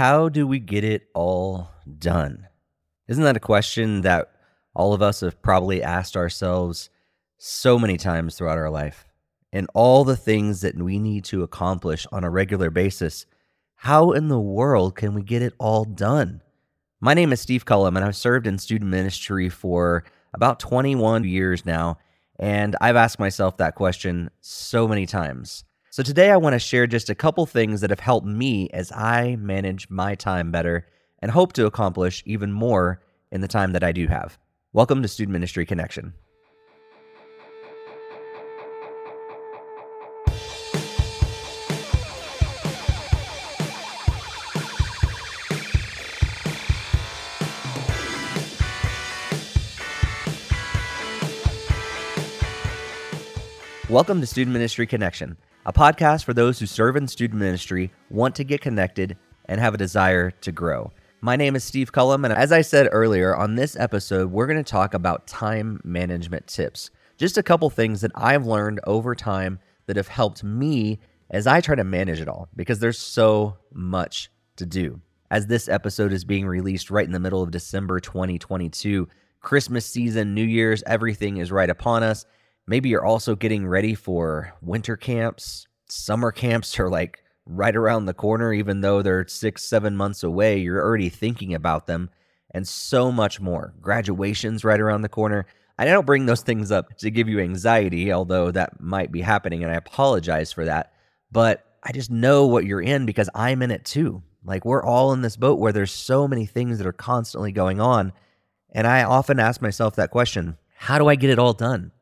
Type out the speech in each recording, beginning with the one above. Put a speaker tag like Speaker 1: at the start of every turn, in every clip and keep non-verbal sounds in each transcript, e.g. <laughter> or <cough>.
Speaker 1: How do we get it all done? Isn't that a question that all of us have probably asked ourselves so many times throughout our life? And all the things that we need to accomplish on a regular basis, how in the world can we get it all done? My name is Steve Cullum, and I've served in student ministry for about 21 years now. And I've asked myself that question so many times. So today I want to share just a couple things that have helped me as I manage my time better and hope to accomplish even more in the time that I do have. Welcome to Student Ministry Connection. Welcome to Student Ministry Connection, a podcast for those who serve in student ministry, want to get connected, and have a desire to grow. My name is Steve Cullum, and as I said earlier, on this episode, we're going to talk about time management tips. Just a couple things that I've learned over time that have helped me as I try to manage it all, because there's so much to do. As this episode is being released right in the middle of December 2022, Christmas season, New Year's, everything is right upon us. Maybe you're also getting ready for winter camps. Summer camps are like right around the corner, even though they're six, seven months away. You're already thinking about them and so much more. Graduation's right around the corner. I don't bring those things up to give you anxiety, although that might be happening, and I apologize for that. But I just know what you're in because I'm in it too. Like we're all in this boat where there's so many things that are constantly going on. And I often ask myself that question how do I get it all done?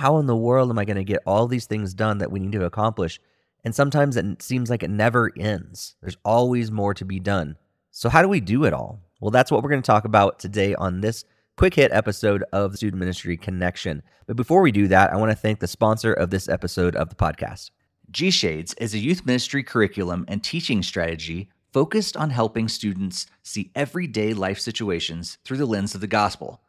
Speaker 1: How in the world am I going to get all these things done that we need to accomplish? And sometimes it seems like it never ends. There's always more to be done. So, how do we do it all? Well, that's what we're going to talk about today on this quick hit episode of Student Ministry Connection. But before we do that, I want to thank the sponsor of this episode of the podcast.
Speaker 2: G Shades is a youth ministry curriculum and teaching strategy focused on helping students see everyday life situations through the lens of the gospel.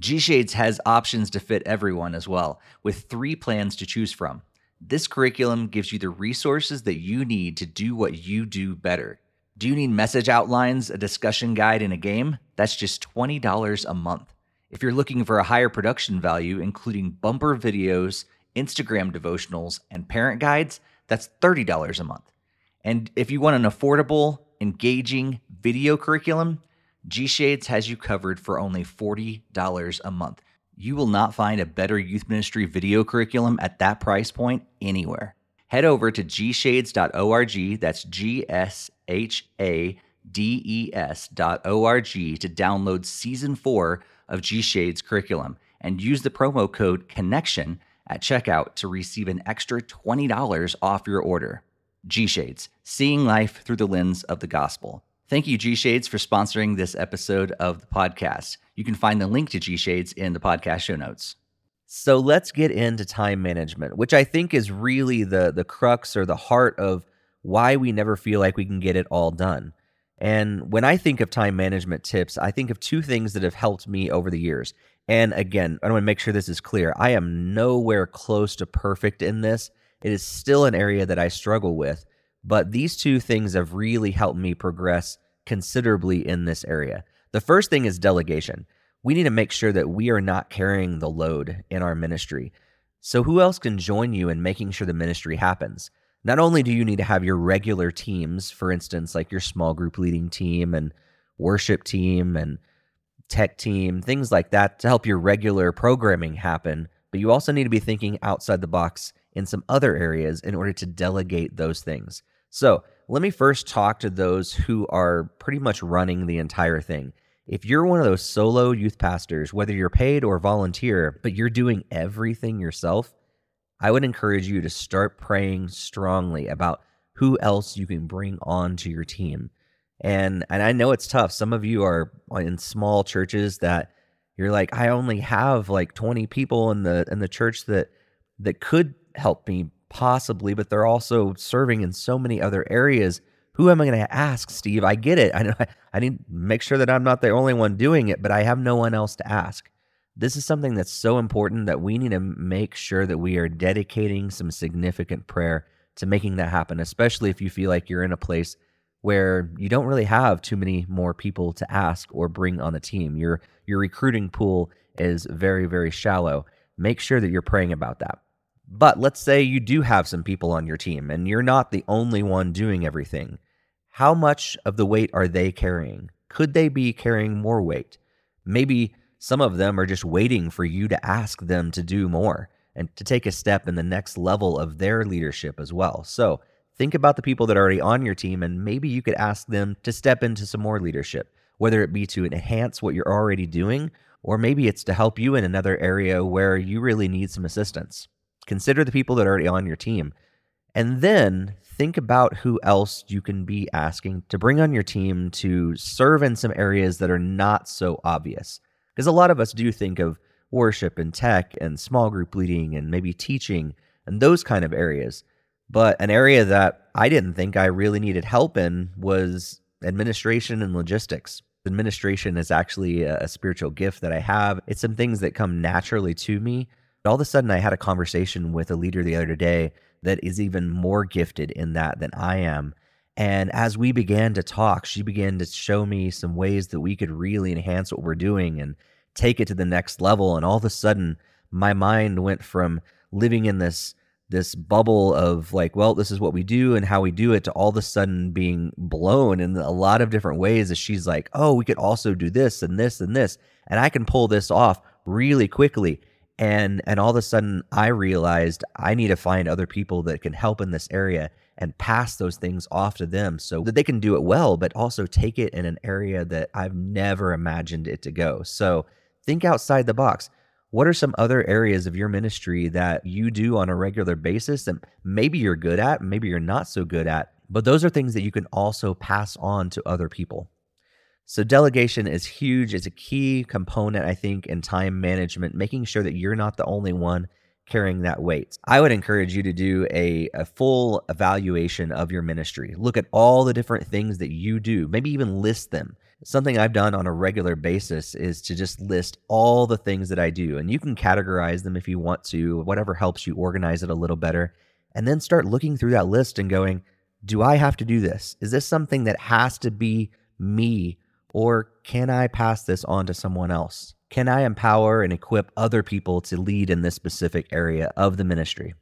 Speaker 2: G Shades has options to fit everyone as well, with three plans to choose from. This curriculum gives you the resources that you need to do what you do better. Do you need message outlines, a discussion guide, and a game? That's just $20 a month. If you're looking for a higher production value, including bumper videos, Instagram devotionals, and parent guides, that's $30 a month. And if you want an affordable, engaging video curriculum, G Shades has you covered for only $40 a month. You will not find a better youth ministry video curriculum at that price point anywhere. Head over to gshades.org, that's G S H A D E S.org to download season four of G Shades curriculum and use the promo code CONNECTION at checkout to receive an extra $20 off your order. G Shades, seeing life through the lens of the gospel. Thank you, G Shades, for sponsoring this episode of the podcast. You can find the link to G Shades in the podcast show notes.
Speaker 1: So let's get into time management, which I think is really the the crux or the heart of why we never feel like we can get it all done. And when I think of time management tips, I think of two things that have helped me over the years. And again, I want to make sure this is clear. I am nowhere close to perfect in this. It is still an area that I struggle with. But these two things have really helped me progress considerably in this area. The first thing is delegation. We need to make sure that we are not carrying the load in our ministry. So, who else can join you in making sure the ministry happens? Not only do you need to have your regular teams, for instance, like your small group leading team and worship team and tech team, things like that to help your regular programming happen, but you also need to be thinking outside the box in some other areas in order to delegate those things. So let me first talk to those who are pretty much running the entire thing. If you're one of those solo youth pastors, whether you're paid or volunteer, but you're doing everything yourself, I would encourage you to start praying strongly about who else you can bring on to your team. And and I know it's tough. Some of you are in small churches that you're like, I only have like 20 people in the in the church that that could help me possibly, but they're also serving in so many other areas. Who am I going to ask, Steve? I get it. I I need to make sure that I'm not the only one doing it, but I have no one else to ask. This is something that's so important that we need to make sure that we are dedicating some significant prayer to making that happen, especially if you feel like you're in a place where you don't really have too many more people to ask or bring on the team. Your your recruiting pool is very very shallow. Make sure that you're praying about that. But let's say you do have some people on your team and you're not the only one doing everything. How much of the weight are they carrying? Could they be carrying more weight? Maybe some of them are just waiting for you to ask them to do more and to take a step in the next level of their leadership as well. So, think about the people that are already on your team and maybe you could ask them to step into some more leadership, whether it be to enhance what you're already doing or maybe it's to help you in another area where you really need some assistance. Consider the people that are already on your team. And then think about who else you can be asking to bring on your team to serve in some areas that are not so obvious. Because a lot of us do think of worship and tech and small group leading and maybe teaching and those kind of areas. But an area that I didn't think I really needed help in was administration and logistics. Administration is actually a, spiritual gift that I have. It's some things that come naturally to me. But all of a sudden, I had a conversation with a leader the other day that is even more gifted in that than I am. And as we began to talk, she began to show me some ways that we could really enhance what we're doing and take it to the next level. And all of a sudden, my mind went from living in this this bubble of like, well, this is what we do and how we do it to all of a sudden being blown in a lot of different ways as she's like, oh, we could also do this and this and this. And I can pull this off really quickly. And and all of a sudden I realized I need to find other people that can help in this area and pass those things off to them so that they can do it well, but also take it in an area that I've never imagined it to go. So think outside the box what are some other areas of your ministry that you do on a regular basis that maybe you're good at, maybe you're not so good at, but those are things that you can also pass on to other people. So, delegation is huge. It's a key component, I think, in time management, making sure that you're not the only one carrying that weight. I would encourage you to do a, a full evaluation of your ministry. Look at all the different things that you do, maybe even list them. Something I've done on a regular basis is to just list all the things that I do. And you can categorize them if you want to, whatever helps you organize it a little better. And then start looking through that list and going, do I have to do this? Is this something that has to be me? Or can I pass this on to someone else? Can I empower and equip other people to lead in this specific area of the ministry?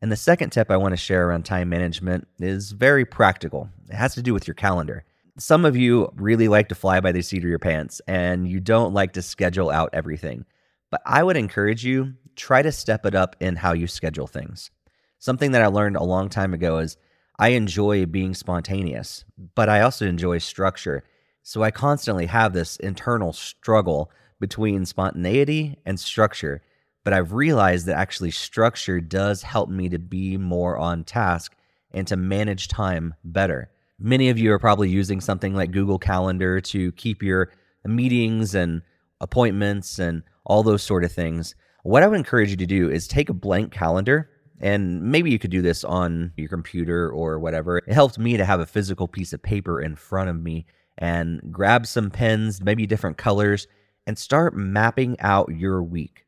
Speaker 1: And the second tip I want to share around time management is very practical. It has to do with your calendar some of you really like to fly by the seat of your pants and you don't like to schedule out everything. But I would encourage you try to step it up in how you schedule things. Something that I learned a long time ago is I enjoy being spontaneous, but I also enjoy structure. So I constantly have this internal struggle between spontaneity and structure. But I've realized that actually structure does help me to be more on task and to manage time better. Many of you are probably using something like Google Calendar to keep your meetings and appointments and all those sort of things. What I would encourage you to do is take a blank calendar and maybe you could do this on your computer or whatever. It helped me to have a physical piece of paper in front of me and grab some pens, maybe different colors, and start mapping out your week.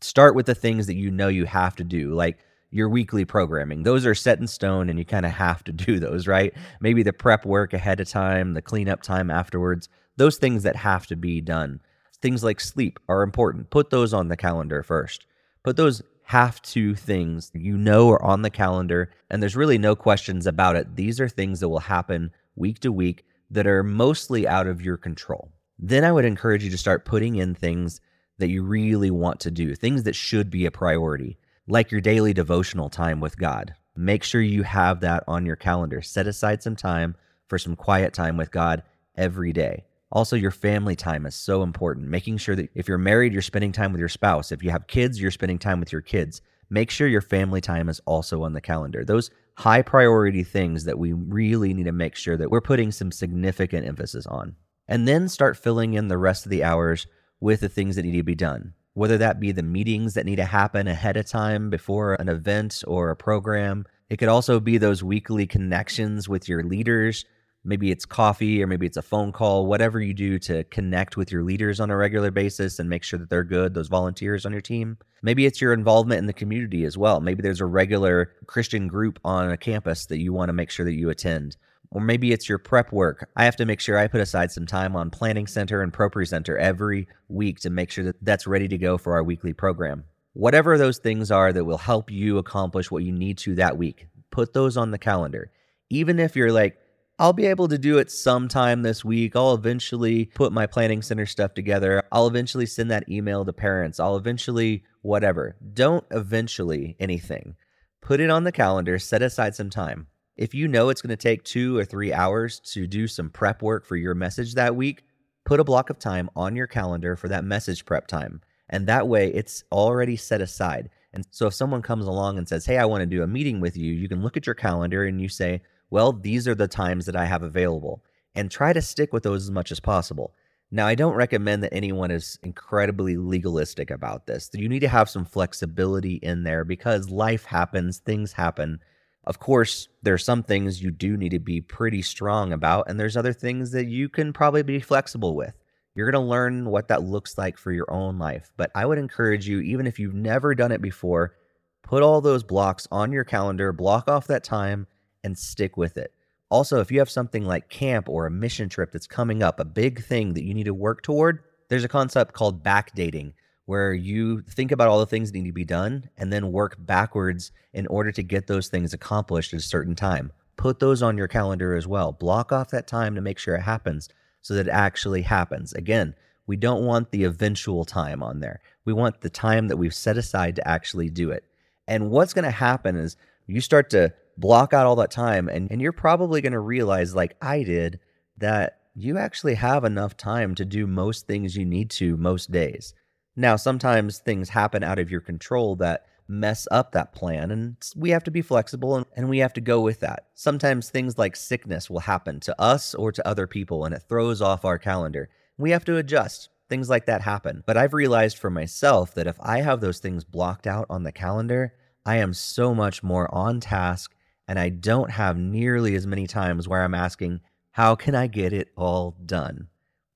Speaker 1: Start with the things that you know you have to do, like your weekly programming. Those are set in stone and you kind of have to <laughs> do those, right? Maybe the prep work ahead of time, the cleanup time afterwards, those things that have to be done. Things like sleep are important. Put those on the calendar first. Put those have to things you know are on the calendar, and there's really no questions about it. These are things that will happen week to week that are mostly out of your control. Then I would encourage you to start putting in things that you really want to do, things that should be a priority like your daily devotional time with God. Make sure you have that on your calendar. Set aside some time for some quiet time with God every day. Also, your family time is so important. Making sure that if you're married, you're spending time with your spouse. If you have kids, you're spending time with your kids. Make sure your family time is also on the calendar. Those high priority things that we really need to make sure that we're putting some significant emphasis on. And then start filling in the rest of the hours with the things that need to be done whether that be the meetings that need to happen ahead of time before an event or a program. It could also be those weekly connections with your leaders. Maybe it's coffee or maybe it's a phone call, whatever you do to connect with your leaders on a regular basis and make sure that they're good, those volunteers on your team. Maybe it's your involvement in the community as well. Maybe there's a regular Christian group on a campus that you want to make sure that you attend. Or maybe it's your prep work. I have to make sure I put aside some time on Planning Center and ProPresenter every week to make sure that that's ready to go for our weekly program. Whatever those things are that will help you accomplish what you need to that week, put those on the calendar. Even if you're like, I'll be able to do it sometime this week. I'll eventually put my planning center stuff together. I'll eventually send that email to parents. I'll eventually, whatever. Don't eventually anything. Put it on the calendar, set aside some time. If you know it's going to take two or three hours to do some prep work for your message that week, put a block of time on your calendar for that message prep time. And that way it's already set aside. And so if someone comes along and says, Hey, I want to do a meeting with you, you can look at your calendar and you say, well, these are the times that I have available, and try to stick with those as much as possible. Now, I don't recommend that anyone is incredibly legalistic about this. You need to have some flexibility in there because life happens, things happen. Of course, there are some things you do need to be pretty strong about, and there's other things that you can probably be flexible with. You're going to learn what that looks like for your own life. But I would encourage you, even if you've never done it before, put all those blocks on your calendar, block off that time, and stick with it. Also, if you have something like camp or a mission trip that's coming up, a big thing that you need to work toward, there's a concept called backdating where you think about all the things that need to be done and then work backwards in order to get those things accomplished at a certain time. Put those on your calendar as well. Block off that time to make sure it happens so that it actually happens. Again, we don't want the eventual time on there. We want the time that we've set aside to actually do it. And what's going to happen is you start to block out all that time and, and you're probably going to realize like i did that you actually have enough time to do most things you need to most days. Now sometimes things happen out of your control that mess up that plan and we have to be flexible and, and we have to go with that. Sometimes things like sickness will happen to us or to other people and it throws off our calendar. We have to adjust. Things like that happen. But i've realized for myself that if i have those things blocked out on the calendar i am so much more on task and I don't have nearly as many times where I'm asking, how can I get it all done?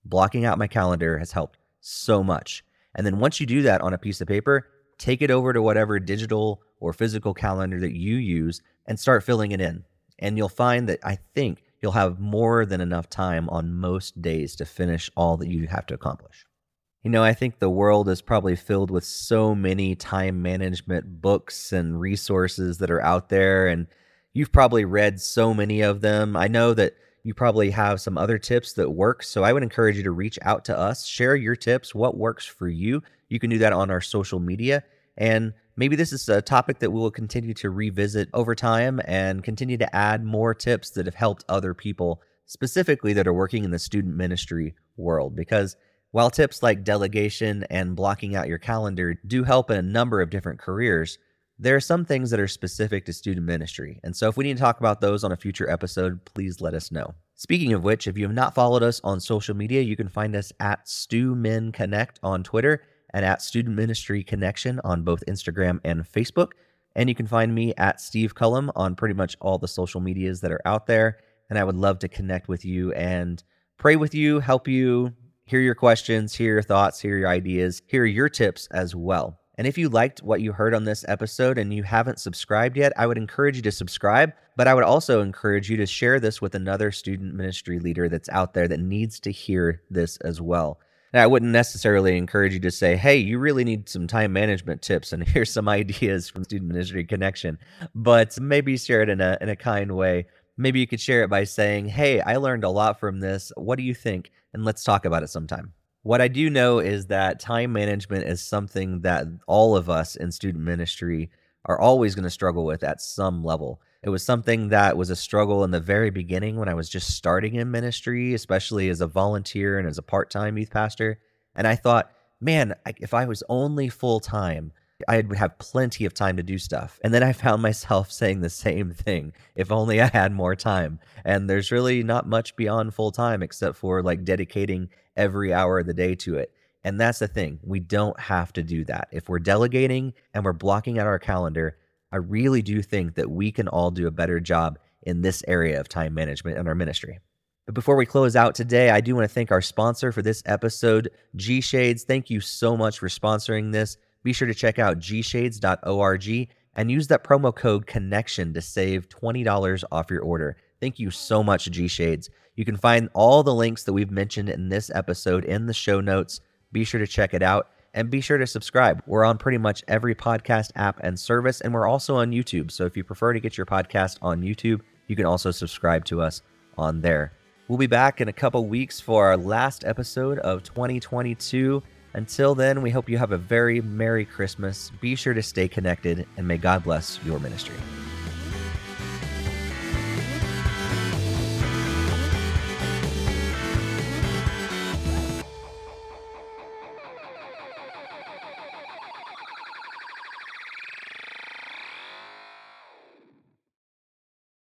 Speaker 1: Blocking out my calendar has helped so much. And then once you do that on a piece of paper, take it over to whatever digital or physical calendar that you use and start filling it in. And you'll find that I think you'll have more than enough time on most days to finish all that you have to accomplish. You know, I think the world is probably filled with so many time management books and resources that are out there. And You've probably read so many of them. I know that you probably have some other tips that work. So I would encourage you to reach out to us, share your tips, what works for you. You can do that on our social media. And maybe this is a topic that we will continue to revisit over time and continue to add more tips that have helped other people, specifically that are working in the student ministry world. Because while tips like delegation and blocking out your calendar do help in a number of different careers, there are some things that are specific to student ministry, and so if we need to talk about those on a future episode, please let us know. Speaking of which, if you have not followed us on social media, you can find us at StuMin Connect on Twitter and at Student Ministry Connection on both Instagram and Facebook. And you can find me at Steve Cullum on pretty much all the social medias that are out there. And I would love to connect with you and pray with you, help you, hear your questions, hear your thoughts, hear your ideas, hear your tips as well. And if you liked what you heard on this episode and you haven't subscribed yet, I would encourage you to subscribe. But I would also encourage you to share this with another student ministry leader that's out there that needs to hear this as well. Now, I wouldn't necessarily encourage you to say, hey, you really need some time management tips, and <laughs> here's some ideas from Student Ministry Connection. But maybe share it in a, in a kind way. Maybe you could share it by saying, hey, I learned a lot from this. What do you think? And let's talk about it sometime. What I do know is that time management is something that all of us in student ministry are always going to struggle with at some level. It was something that was a struggle in the very beginning when I was just starting in ministry, especially as a volunteer and as a part time youth pastor. And I thought, man, if I was only full time, I would have plenty of time to do stuff. And then I found myself <laughs> saying the same thing if only I had more time. And there's really not much beyond full time except for like dedicating every hour of the day to it. And that's the thing. We don't have to do that. If we're delegating and we're blocking out our calendar, I really do think that we can all do a better job in this area of time management in our ministry. But before we close out today, I do want to thank our sponsor for this episode, G Shades. Thank you so much for sponsoring this. Be sure to check out gshades.org and use that promo code connection to save $20 off your order. Thank you so much, G Shades. You can find all the links that we've mentioned in this episode in the show notes. Be sure to check it out and be sure to subscribe. We're on pretty much every podcast app and service, and we're also on YouTube. So if you prefer to get your podcast on YouTube, you can also subscribe to us on there. We'll be back in a couple weeks for our last episode of 2022. Until then, we hope you have a very Merry Christmas. Be sure to stay connected, and may God bless your ministry.